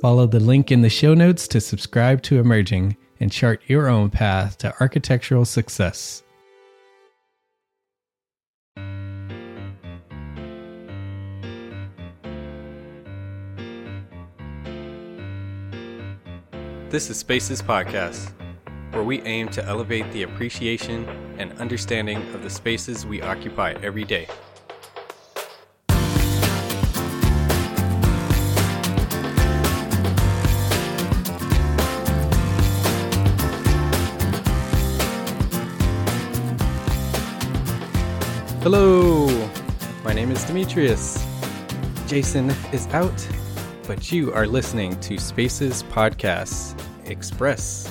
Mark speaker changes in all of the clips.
Speaker 1: Follow the link in the show notes to subscribe to Emerging and chart your own path to architectural success. This is Spaces Podcast, where we aim to elevate the appreciation and understanding of the spaces we occupy every day. Hello, my name is Demetrius. Jason is out, but you are listening to Spaces Podcasts Express.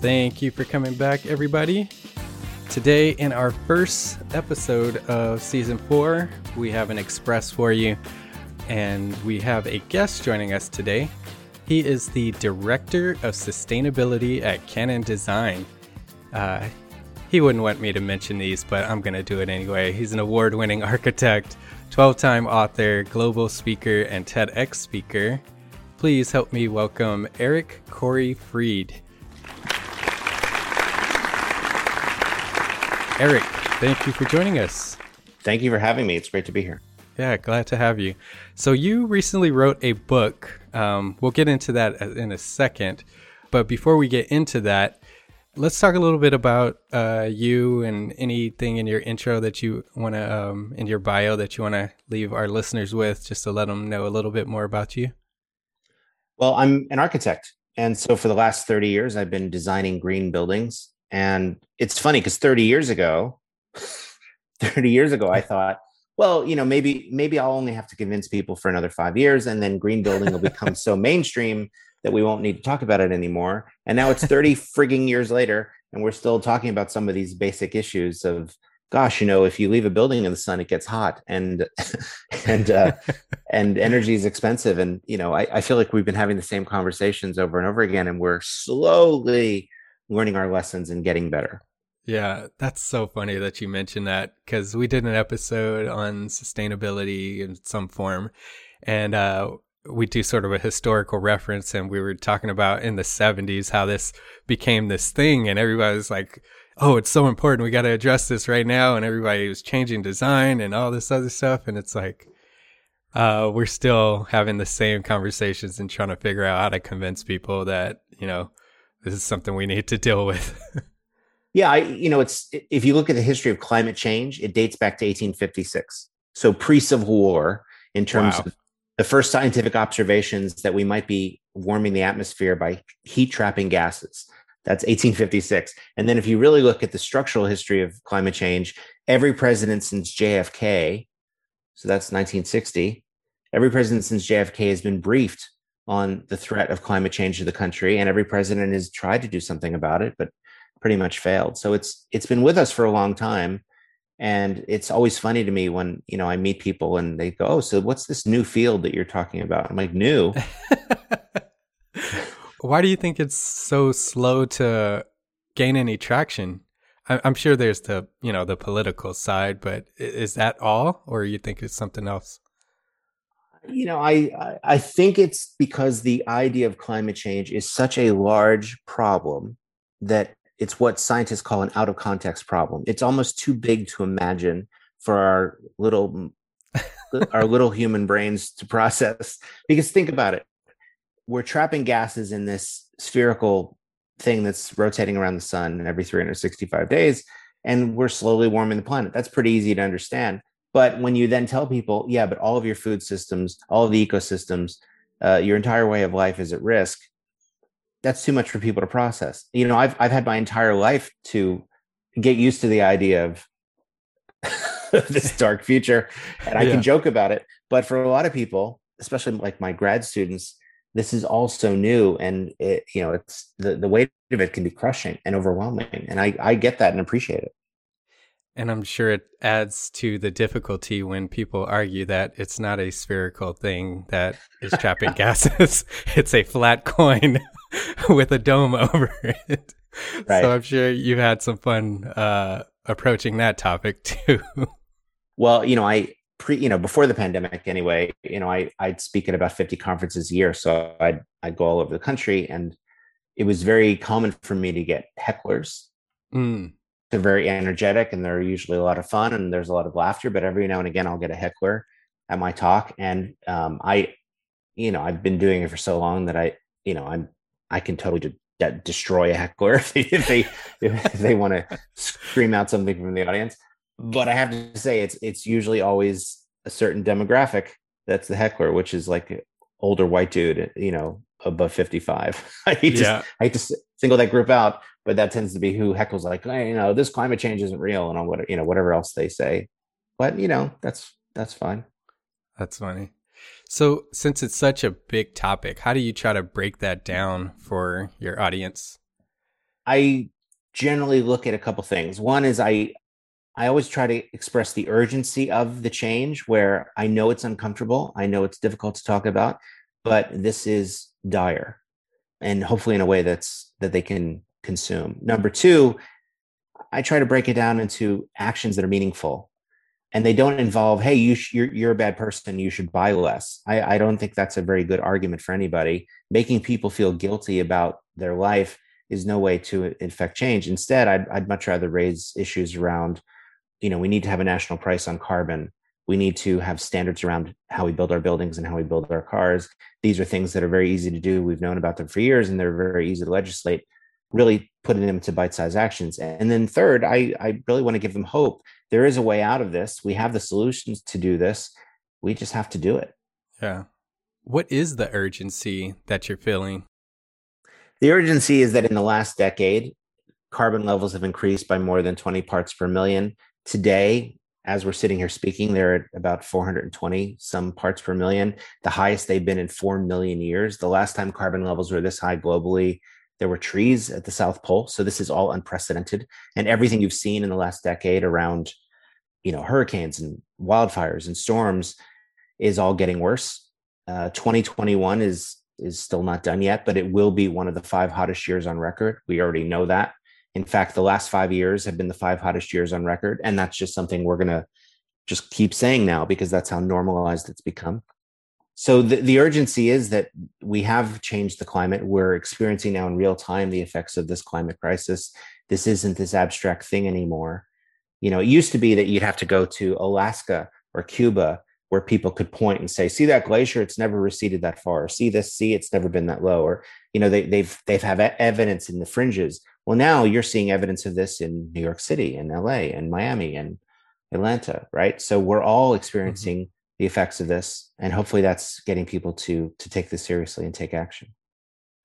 Speaker 1: Thank you for coming back, everybody. Today, in our first episode of season four, we have an express for you, and we have a guest joining us today. He is the Director of Sustainability at CannonDesign. Uh, he wouldn't want me to mention these, but I'm going to do it anyway. He's an award winning architect, 12 time author, global speaker, and TEDx speaker. Please help me welcome Eric Corey Freed. Eric, thank you for joining us.
Speaker 2: Thank you for having me. It's great to be here.
Speaker 1: Yeah, glad to have you. So, you recently wrote a book. Um, we'll get into that in a second. But before we get into that, Let's talk a little bit about uh, you and anything in your intro that you want to, um, in your bio that you want to leave our listeners with, just to let them know a little bit more about you.
Speaker 2: Well, I'm an architect. And so for the last 30 years, I've been designing green buildings. And it's funny because 30 years ago, 30 years ago, I thought, well, you know, maybe maybe I'll only have to convince people for another five years, and then green building will become so mainstream that we won't need to talk about it anymore. And now it's 30 frigging years later, and we're still talking about some of these basic issues of, gosh, you know, if you leave a building in the sun, it gets hot and and uh, and energy is expensive. And you know, I, I feel like we've been having the same conversations over and over again, and we're slowly learning our lessons and getting better.
Speaker 1: Yeah, that's so funny that you mentioned that because we did an episode on sustainability in some form, and uh, we do sort of a historical reference and we were talking about in the 70s how this became this thing and everybody was like oh it's so important. We got to address this right now and everybody was changing design and all this other stuff and it's like uh, we're still having the same conversations and trying to figure out how to convince people that you know this is something we need to deal with.
Speaker 2: Yeah I, you know it's if you look at the history of climate change it dates back to 1856 so pre-civil war in terms wow. of the first scientific observations that we might be warming the atmosphere by heat trapping gases. That's 1856. And then if you really look at the structural history of climate change, every president since JFK So that's 1960. Every president since JFK has been briefed on the threat of climate change to the country, and every president has tried to do something about it, but pretty much failed. So it's it's been with us for a long time, and it's always funny to me when you know I meet people and they go, "Oh, so what's this new field that you're talking about?" I'm like, "New."
Speaker 1: Why do you think it's so slow to gain any traction? I'm sure there's the you know the political side, but is that all, or you think it's something else?
Speaker 2: you know I, I think it's because the idea of climate change is such a large problem that it's what scientists call an out of context problem. It's almost too big to imagine for our little our little human brains to process. Because think about it. We're trapping gases in this spherical thing that's rotating around the sun every 365 days and we're slowly warming the planet. That's pretty easy to understand. But when you then tell people, yeah, but all of your food systems, all of the ecosystems, uh, your entire way of life is at risk, that's too much for people to process. You know, I've I've had my entire life to get used to the idea of this dark future, and I yeah. can joke about it. But for a lot of people, especially like my grad students, this is all so new, and it you know it's the the weight of it can be crushing and overwhelming, and I I get that and appreciate it.
Speaker 1: And I'm sure it adds to the difficulty when people argue that it's not a spherical thing that is trapping gases. It's a flat coin with a dome over it. Right. So I'm sure you've had some fun uh, approaching that topic too.
Speaker 2: well, you know, I pre, you know, before the pandemic anyway, you know, I I'd speak at about 50 conferences a year. So I'd I'd go all over the country and it was very common for me to get hecklers. Mm they're very energetic and they're usually a lot of fun and there's a lot of laughter but every now and again i'll get a heckler at my talk and um, i you know i've been doing it for so long that i you know i'm i can totally de- destroy a heckler if they if they, if they want to scream out something from the audience but i have to say it's it's usually always a certain demographic that's the heckler which is like older white dude you know above 55 i hate yeah. to i hate to single that group out but that tends to be who heckles like, hey, you know, this climate change isn't real, and on what you know, whatever else they say. But you know, that's that's fine.
Speaker 1: That's funny. So, since it's such a big topic, how do you try to break that down for your audience?
Speaker 2: I generally look at a couple things. One is I I always try to express the urgency of the change where I know it's uncomfortable, I know it's difficult to talk about, but this is dire. And hopefully in a way that's that they can consume. Number two, I try to break it down into actions that are meaningful and they don't involve, hey, you sh- you're, you're a bad person, you should buy less. I, I don't think that's a very good argument for anybody. Making people feel guilty about their life is no way to effect change. Instead, I'd, I'd much rather raise issues around, you know, we need to have a national price on carbon. We need to have standards around how we build our buildings and how we build our cars. These are things that are very easy to do. We've known about them for years and they're very easy to legislate really putting them to bite-sized actions. And then third i i really want to give them hope. There is a way out of this. We have the solutions to do this. We just have to do it.
Speaker 1: Yeah. What is the urgency that you're feeling?
Speaker 2: The urgency is that in the last decade carbon levels have increased by more than 20 parts per million. Today as we're sitting here speaking they're at about 420 some parts per million the highest they've been in 4 million years. The last time carbon levels were this high globally there were trees at the South Pole. So this is all unprecedented. And everything you've seen in the last decade around, you know, hurricanes and wildfires and storms is all getting worse. Uh, 2021 is is still not done yet, but it will be one of the five hottest years on record. We already know that. In fact, the last five years have been the five hottest years on record. And that's just something we're going to just keep saying now because that's how normalized it's become so the, the urgency is that we have changed the climate. We're experiencing now in real time the effects of this climate crisis. This isn't this abstract thing anymore. You know it used to be that you'd have to go to alaska or cuba where people could point and say see that glacier? It's never receded that far. See this? See it's never been that low. Or you know they, they've they've have evidence in the fringes. Well now you're seeing evidence of this in new york city and la and miami and atlanta right? So we're all mm-hmm. experiencing mm-hmm the effects of this and hopefully that's getting people to to take this seriously and take action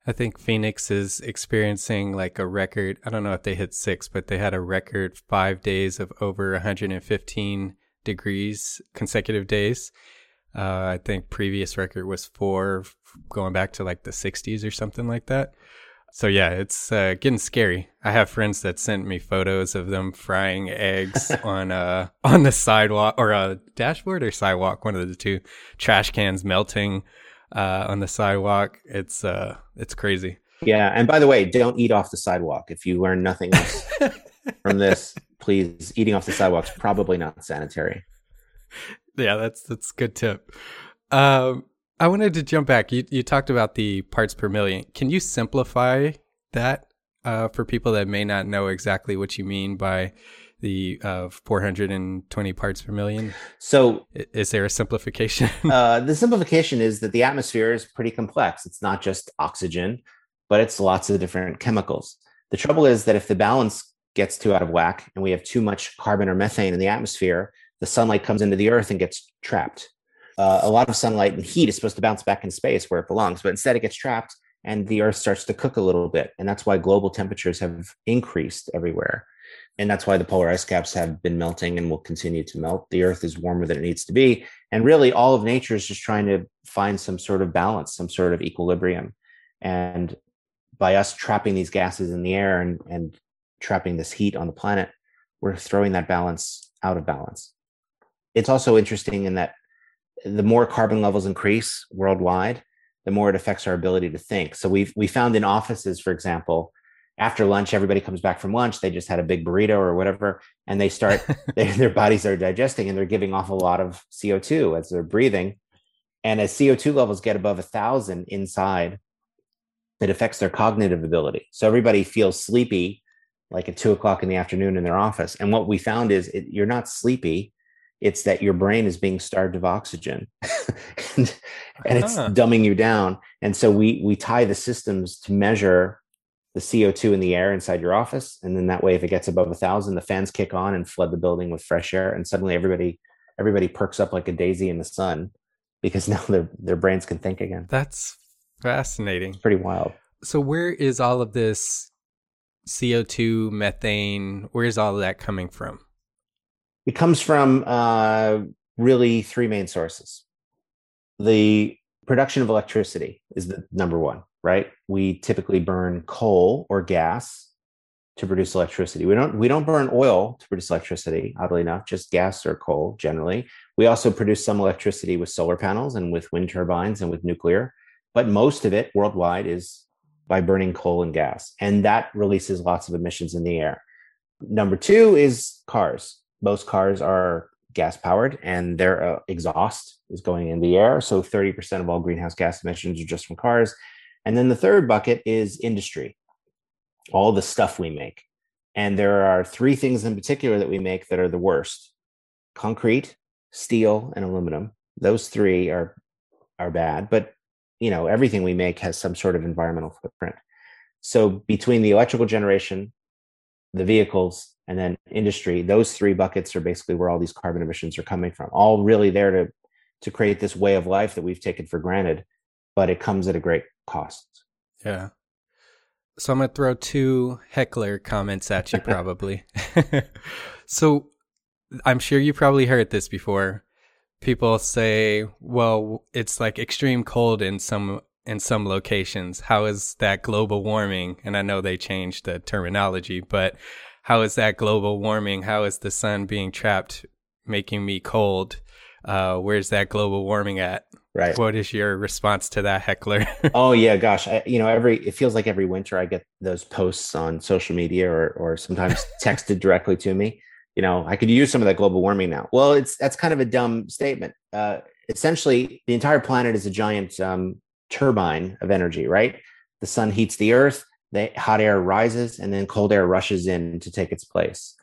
Speaker 1: i think phoenix is experiencing like a record i don't know if they hit six but they had a record five days of over 115 degrees consecutive days. Uh, I think previous record was four, going back to like the 60s or something like that. So yeah, it's uh, getting scary. I have friends that sent me photos of them frying eggs on uh on the sidewalk or a dashboard or sidewalk, one of the two. Trash cans melting uh, on the sidewalk. It's uh it's crazy.
Speaker 2: Yeah, and by the way, don't eat off the sidewalk. If you learn nothing else from this, please eating off the sidewalk is probably not sanitary.
Speaker 1: Yeah, that's that's a good tip. Um, I wanted to jump back. You you talked about the parts per million. Can you simplify that uh, for people that may not know exactly what you mean by the uh, 420 parts per million?
Speaker 2: So,
Speaker 1: is there a simplification?
Speaker 2: uh, the simplification is that the atmosphere is pretty complex. It's not just oxygen, but it's lots of different chemicals. The trouble is that if the balance gets too out of whack and we have too much carbon or methane in the atmosphere, the sunlight comes into the earth and gets trapped. Uh, a lot of sunlight and heat is supposed to bounce back in space where it belongs, but instead it gets trapped and the earth starts to cook a little bit. And that's why global temperatures have increased everywhere. And that's why the polar ice caps have been melting and will continue to melt. The earth is warmer than it needs to be. And really, all of nature is just trying to find some sort of balance, some sort of equilibrium. And by us trapping these gases in the air and, and trapping this heat on the planet, we're throwing that balance out of balance. It's also interesting in that the more carbon levels increase worldwide, the more it affects our ability to think. So we've we found in offices, for example, after lunch, everybody comes back from lunch. They just had a big burrito or whatever, and they start they, their bodies are digesting and they're giving off a lot of CO two as they're breathing. And as CO two levels get above a thousand inside, it affects their cognitive ability. So everybody feels sleepy, like at two o'clock in the afternoon in their office. And what we found is it, you're not sleepy it's that your brain is being starved of oxygen and, and it's dumbing you down and so we we tie the systems to measure the co2 in the air inside your office and then that way if it gets above a thousand the fans kick on and flood the building with fresh air and suddenly everybody everybody perks up like a daisy in the sun because now their their brains can think again
Speaker 1: That's fascinating.
Speaker 2: it's pretty wild
Speaker 1: So where is all of this CO2, methane? Where's all of that coming from?
Speaker 2: It comes from uh, really three main sources. The production of electricity is the number one, right? We typically burn coal or gas to produce electricity. We don't we don't burn oil to produce electricity, oddly enough, just gas or coal generally. We also produce some electricity with solar panels and with wind turbines and with nuclear, but most of it worldwide is by burning coal and gas. And that releases lots of emissions in the air. Number two is cars most cars are gas powered and their uh, exhaust is going in the air. So 30% of all greenhouse gas emissions are just from cars. And then the third bucket is industry, all the stuff we make. And there are three things in particular that we make that are the worst concrete, steel, and aluminum. Those three are, are bad, but you know, everything we make has some sort of environmental footprint. So between the electrical generation, the vehicles, and then industry those three buckets are basically where all these carbon emissions are coming from all really there to to create this way of life that we've taken for granted but it comes at a great cost
Speaker 1: Yeah. So I'm going to throw two heckler comments at you probably. so I'm sure you probably heard this before. People say, "Well, it's like extreme cold in some in some locations. How is that global warming?" And I know they changed the terminology, but how is that global warming? How is the sun being trapped making me cold? Uh, where's that global warming at?
Speaker 2: right
Speaker 1: What is your response to that heckler?
Speaker 2: oh yeah gosh I, you know every it feels like every winter i get those posts on social media or or sometimes texted directly to me you know i could use some of that global warming now well it's that's kind of a dumb statement uh essentially the entire planet is a giant um turbine of energy right the sun heats the earth the hot air rises and then cold air rushes in to take its place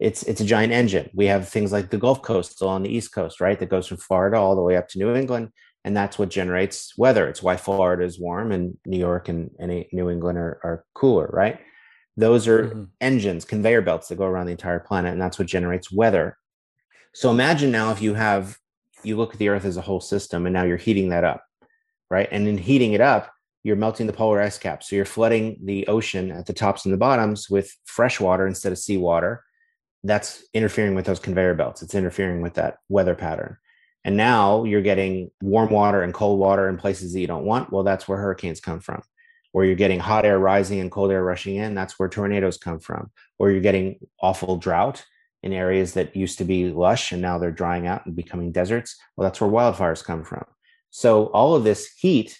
Speaker 2: it's it's a giant engine. We have things like the Gulf Coast on the East Coast, right? That goes from Florida all the way up to New England, and that's what generates weather. It's why Florida is warm and New York and, and New England are, are cooler, right? Those are
Speaker 1: Mhm.
Speaker 2: engines, conveyor belts that go around the entire planet, and that's what generates weather. So imagine now if you have you look at the Earth as a whole system, and now you're heating that up, right? And in heating it up, you're melting the polar ice cap, so you're flooding the ocean at the tops and the bottoms with fresh water instead of seawater that's interfering with those conveyor belts. It's interfering with that weather pattern. And now you're getting warm water and cold water in places that you don't want. Well, that's where hurricanes come from. Where you're getting hot air rising and cold air rushing in, that's where tornadoes come from. Or you're getting awful drought in areas that used to be lush and now they're drying out and becoming deserts. Well, that's where wildfires come from. So all of this heat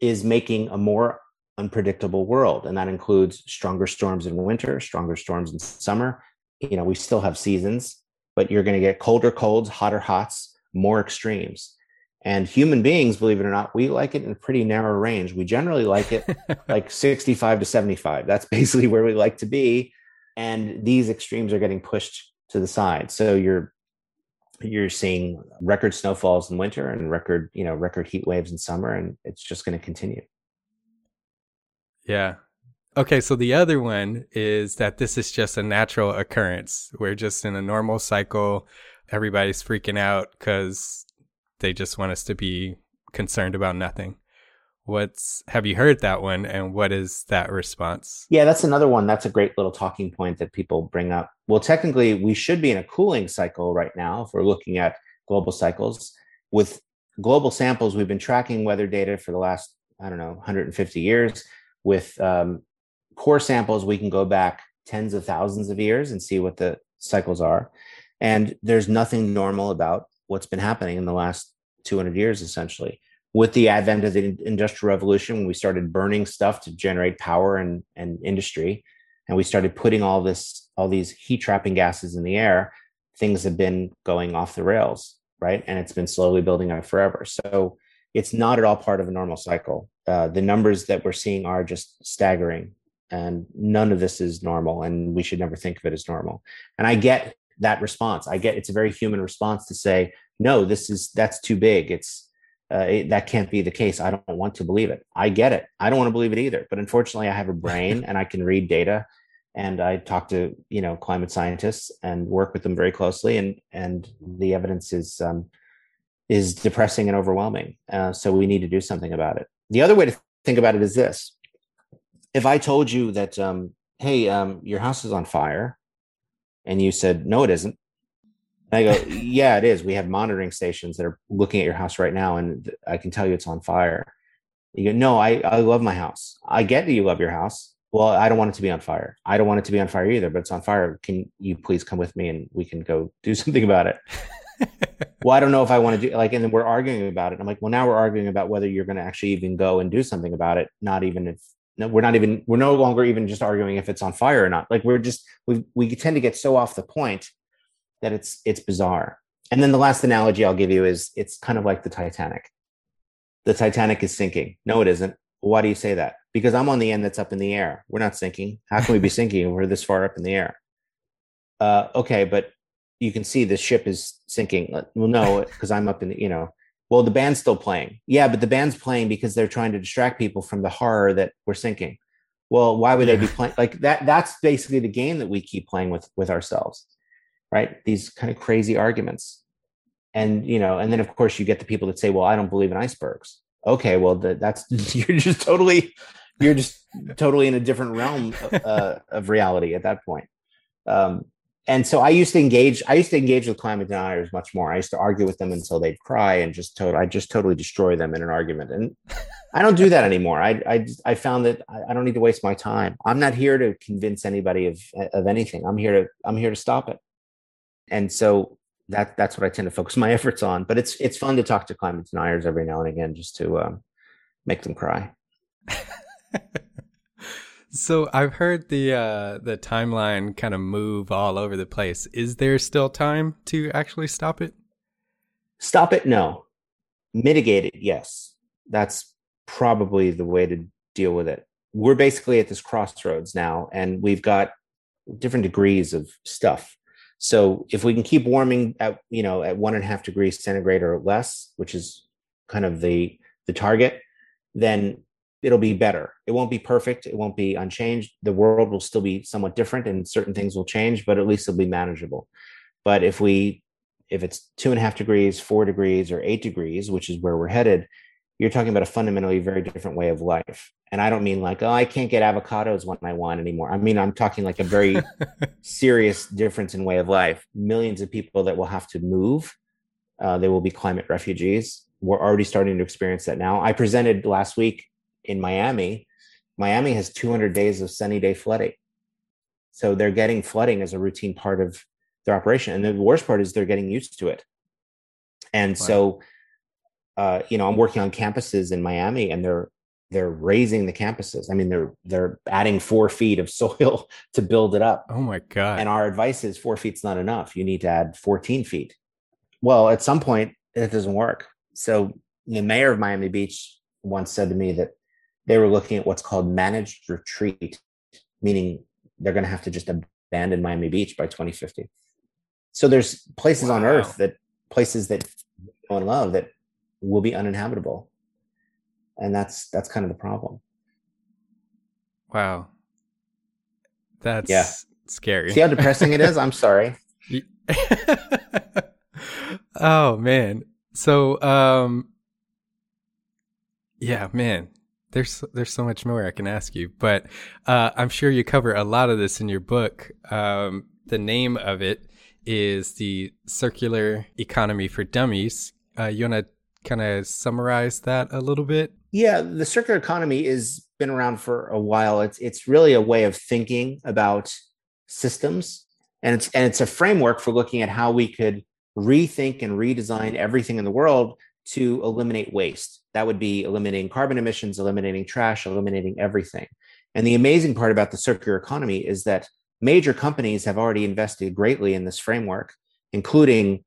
Speaker 2: is making a more unpredictable world. And that includes stronger storms in winter, stronger storms in summer. You know, we still have seasons, but you're going to get colder colds, hotter hots, more extremes. And human beings, believe it or not, we like it in a pretty narrow range. We generally like it like 65 to 75. That's basically where we like to be. And these extremes are getting pushed to the side. So you're you're seeing record snowfalls in winter and record, you know, record heat waves in summer, and it's just going to continue.
Speaker 1: Yeah. Okay, so the other one is that this is just a natural occurrence. We're just in a normal cycle. Everybody's freaking out because they just want us to be concerned about nothing. What's have you heard that one and what is that response?
Speaker 2: Yeah, that's another one. That's a great little talking point that people bring up. Well, technically, we should be in a cooling cycle right now if we're looking at global cycles. With global samples, we've been tracking weather data for the last, I don't know, 150 years with um, core samples, we can go back tens of thousands of years and see what the cycles are. And there's nothing normal about what's been happening in the last 200 years, essentially. With the advent of the Industrial Revolution, when we started burning stuff to generate power and, and industry, and we started putting all this, all these heat trapping gases in the air, things have been going off the rails, right? And it's been slowly building up forever. So it's not at all part of a normal cycle. Uh, the numbers that we're seeing are just staggering, and none of this is normal, and we should never think of it as normal. And I get that response. I get it's a very human response to say, no, this is that's too big. It's uh, it, that can't be the case. I don't want to believe it. I get it. I don't want to believe it either. But unfortunately, I have a brain and I can read data, and I talk to you know climate scientists and work with them very closely, and and the evidence is um, is depressing and overwhelming. Uh, so we need to do something about it. The other way to think about it is this: if I told you that, um, hey, um, your house is on fire, and you said, no, it isn't. And I go, yeah, it is. We have monitoring stations that are looking at your house right now, and I can tell you it's on fire. You go, no, I, I love my house. I get that you love your house. Well, I don't want it to be on fire. I don't want it to be on fire either, but it's on fire. Can you please come with me and we can go do something about it? well, I don't know if I want to do like, and then we're arguing about it. I'm like, well, now we're arguing about whether you're going to actually even go and do something about it. Not even if no, we're not even we're no longer even just arguing if it's on fire or not. Like we're just we we tend to get so off the point that it's it's bizarre. And then the last analogy I'll give you is it's kind of like the Titanic. The Titanic is sinking. No, it isn't. Why do you say that? Because I'm on the end that's up in the air. We're not sinking. How can we be sinking? We're this far up in the air. Uh, okay, but you can see the ship is sinking. Well, no, because I'm up in the, you know, well, the band's still playing. Yeah, but the band's playing because they're trying to distract people from the horror that we're sinking. Well, why would they be playing like that? That's basically the game that we keep playing with with ourselves, right? These kind of crazy arguments, and you know, and then of course you get the people that say, "Well, I don't believe in icebergs." Okay, well, the, that's you're just totally, you're just totally in a different realm uh, of reality at that point. Um, and so I used to engage. I used to engage with climate deniers much more. I used to argue with them until they'd cry and just to, I just totally destroy them in an argument. And I don't do that anymore. I I, I found that I, I, don't need to waste my time. I'm not here to convince anybody of of anything. I'm here to I'm here to stop it. And so that that's what I tend to focus my efforts on. But it's it's fun to talk to climate deniers every now and again just to um, make them cry.
Speaker 1: So I've heard the uh, the timeline kind of move all over the place. Is there still time to actually stop it?
Speaker 2: Stop it? No. Mitigate it? Yes. That's probably the way to deal with it. We're basically at this crossroads now, and we've got different degrees of stuff. So if we can keep warming at you know at one and a half degrees centigrade or less, which is kind of the the target, then it'll be better. It won't be perfect. It won't be unchanged. The world will still be somewhat different and certain things will change, but at least it'll be manageable. But if we, if it's two and a half degrees, four degrees, or eight degrees, which is where we're headed, you're talking about a fundamentally very different way of life. And I don't mean like, oh, I can't get avocados when I want anymore. I mean, I'm talking like a very serious difference in way of life. Millions of people that will have to move. Uh, they will be climate refugees. We're already starting to experience that now. I presented last week in Miami. Miami has 200 days of sunny day flooding. So they're getting flooding as a routine part of their operation. And the worst part is they're getting used to it. And wow. so, uh, you know, I'm working on campuses in Miami and they're they're raising the campuses. I mean, they're they're adding four feet of soil to build it up.
Speaker 1: Oh my god!
Speaker 2: And our advice is four feet's not enough. You need to add 14 feet. Well, at some point, it doesn't work. So the mayor of Miami Beach once said to me that they were looking at what's called managed retreat, meaning they're going to have to just abandon Miami Beach by 2050. So there's places wow. on Earth that places that in love that will be uninhabitable. And that's that's kind of the problem.
Speaker 1: Wow. That's yeah. scary.
Speaker 2: See how depressing it is? I'm sorry.
Speaker 1: Oh man. So um yeah man. There's there's so much more i can ask you but uh i'm sure you cover a lot of this in your book. Um the name of it is the circular economy for dummies. Uh you want to kind of summarize that a little bit
Speaker 2: yeah, the circular economy has been around for a while. It's it's really a way of thinking about systems, and it's and it's a framework for looking at how we could rethink and redesign everything in the world to eliminate waste. That would be eliminating carbon emissions, eliminating trash, eliminating everything. And the amazing part about the circular economy is that major companies have already invested greatly in this framework, including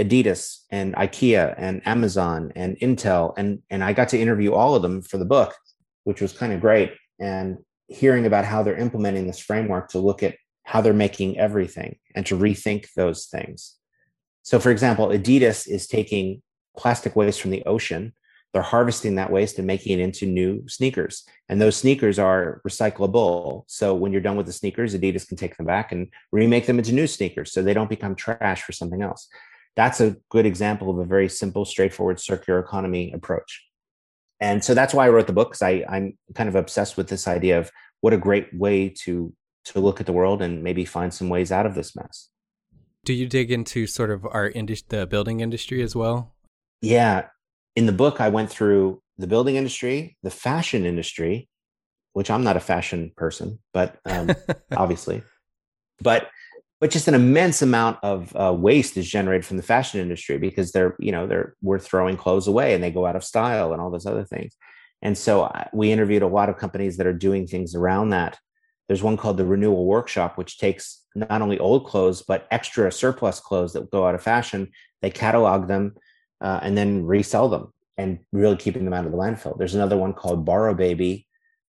Speaker 2: Adidas and IKEA and Amazon and Intel and and I got to interview all of them for the book, which was kind of great. And hearing about how they're implementing this framework to look at how they're making everything and to rethink those things. So, for example, Adidas is taking plastic waste from the ocean. They're harvesting that waste and making it into new sneakers. And those sneakers are recyclable. So when you're done with the sneakers, Adidas can take them back and remake them into new sneakers so they don't become trash for something else that's a good example of a very simple, straightforward circular economy approach. And so that's why I wrote the book because I'm kind of obsessed with this idea of what a great way to to look at the world and maybe find some ways out of this mess.
Speaker 1: Do you dig into sort of our industry, the building industry as well?
Speaker 2: Yeah, in the book I went through the building industry, the fashion industry, which I'm not a fashion person, but um, obviously, but but just an immense amount of uh, waste is generated from the fashion industry because they're you know they're we're throwing clothes away and they go out of style and all those other things. And so uh, we interviewed a lot of companies that are doing things around that. There's one called the renewal workshop which takes not only old clothes but extra surplus clothes that go out of fashion. They catalog them uh, and then resell them and really keeping them out of the landfill. There's another one called borrow baby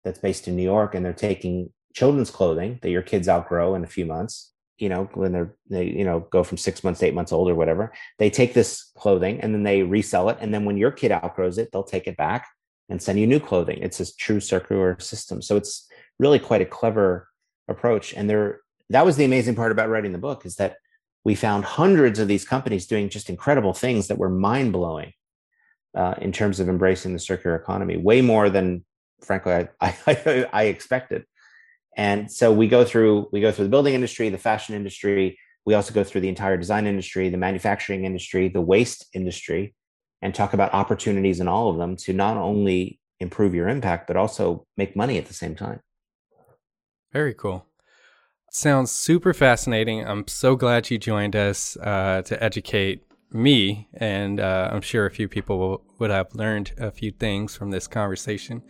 Speaker 2: that's based in new york and they're taking children's clothing that your kids outgrow in a few months you know when they're they you know go from six months eight months old or whatever they take this clothing and then they resell it. And then when your kid outgrows it they'll take it back and send you new clothing. It's a true circular system. So it's really quite a clever approach. And there that was the amazing part about writing the book is that we found hundreds of these companies doing just incredible things that were mind-blowing uh, in terms of embracing the circular economy way more than frankly I, I, I expected and so we go through we go through the building industry, the fashion industry. We also go through the entire design industry, the manufacturing industry, the waste industry, and talk about opportunities in all of them to not only improve your impact but also make money at the same time.
Speaker 1: Very cool. Sounds super fascinating. I'm so glad you joined us uh, to educate me, and uh, I'm sure a few people will, would have learned a few things from this conversation.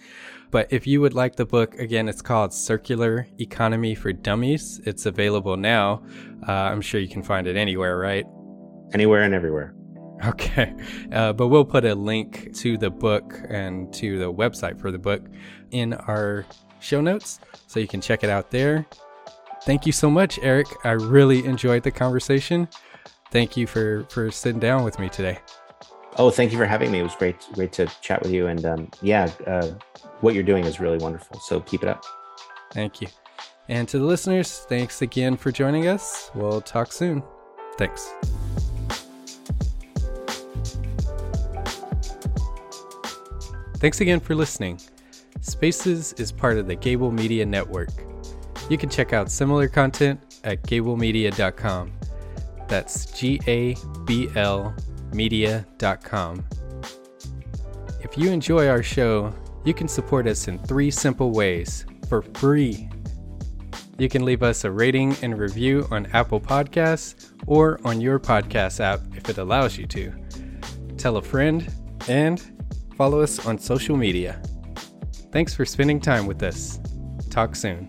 Speaker 1: But if you would like the book, again, it's called Circular Economy for Dummies. It's available now. Uh, I'm sure you can find it anywhere, right?
Speaker 2: Anywhere and everywhere.
Speaker 1: Okay. Uh, but we'll put a link to the book and to the website for the book in our show notes so you can check it out there. Thank you so much, Eric. I really enjoyed the conversation thank you for for sitting down with me today.
Speaker 2: Oh, thank you for having me. It was great, great to chat with you. And um, yeah, uh, what you're doing is really wonderful. So keep it up.
Speaker 1: Thank you. And to the listeners, thanks again for joining us. We'll talk soon. Thanks. Thanks again for listening. Spaces is part of the Gable Media Network. You can check out similar content at gablemedia.com. That's G A B L media.com. If you enjoy our show, you can support us in three simple ways for free. You can leave us a rating and review on Apple Podcasts or on your podcast app if it allows you to. Tell a friend and follow us on social media. Thanks for spending time with us. Talk soon.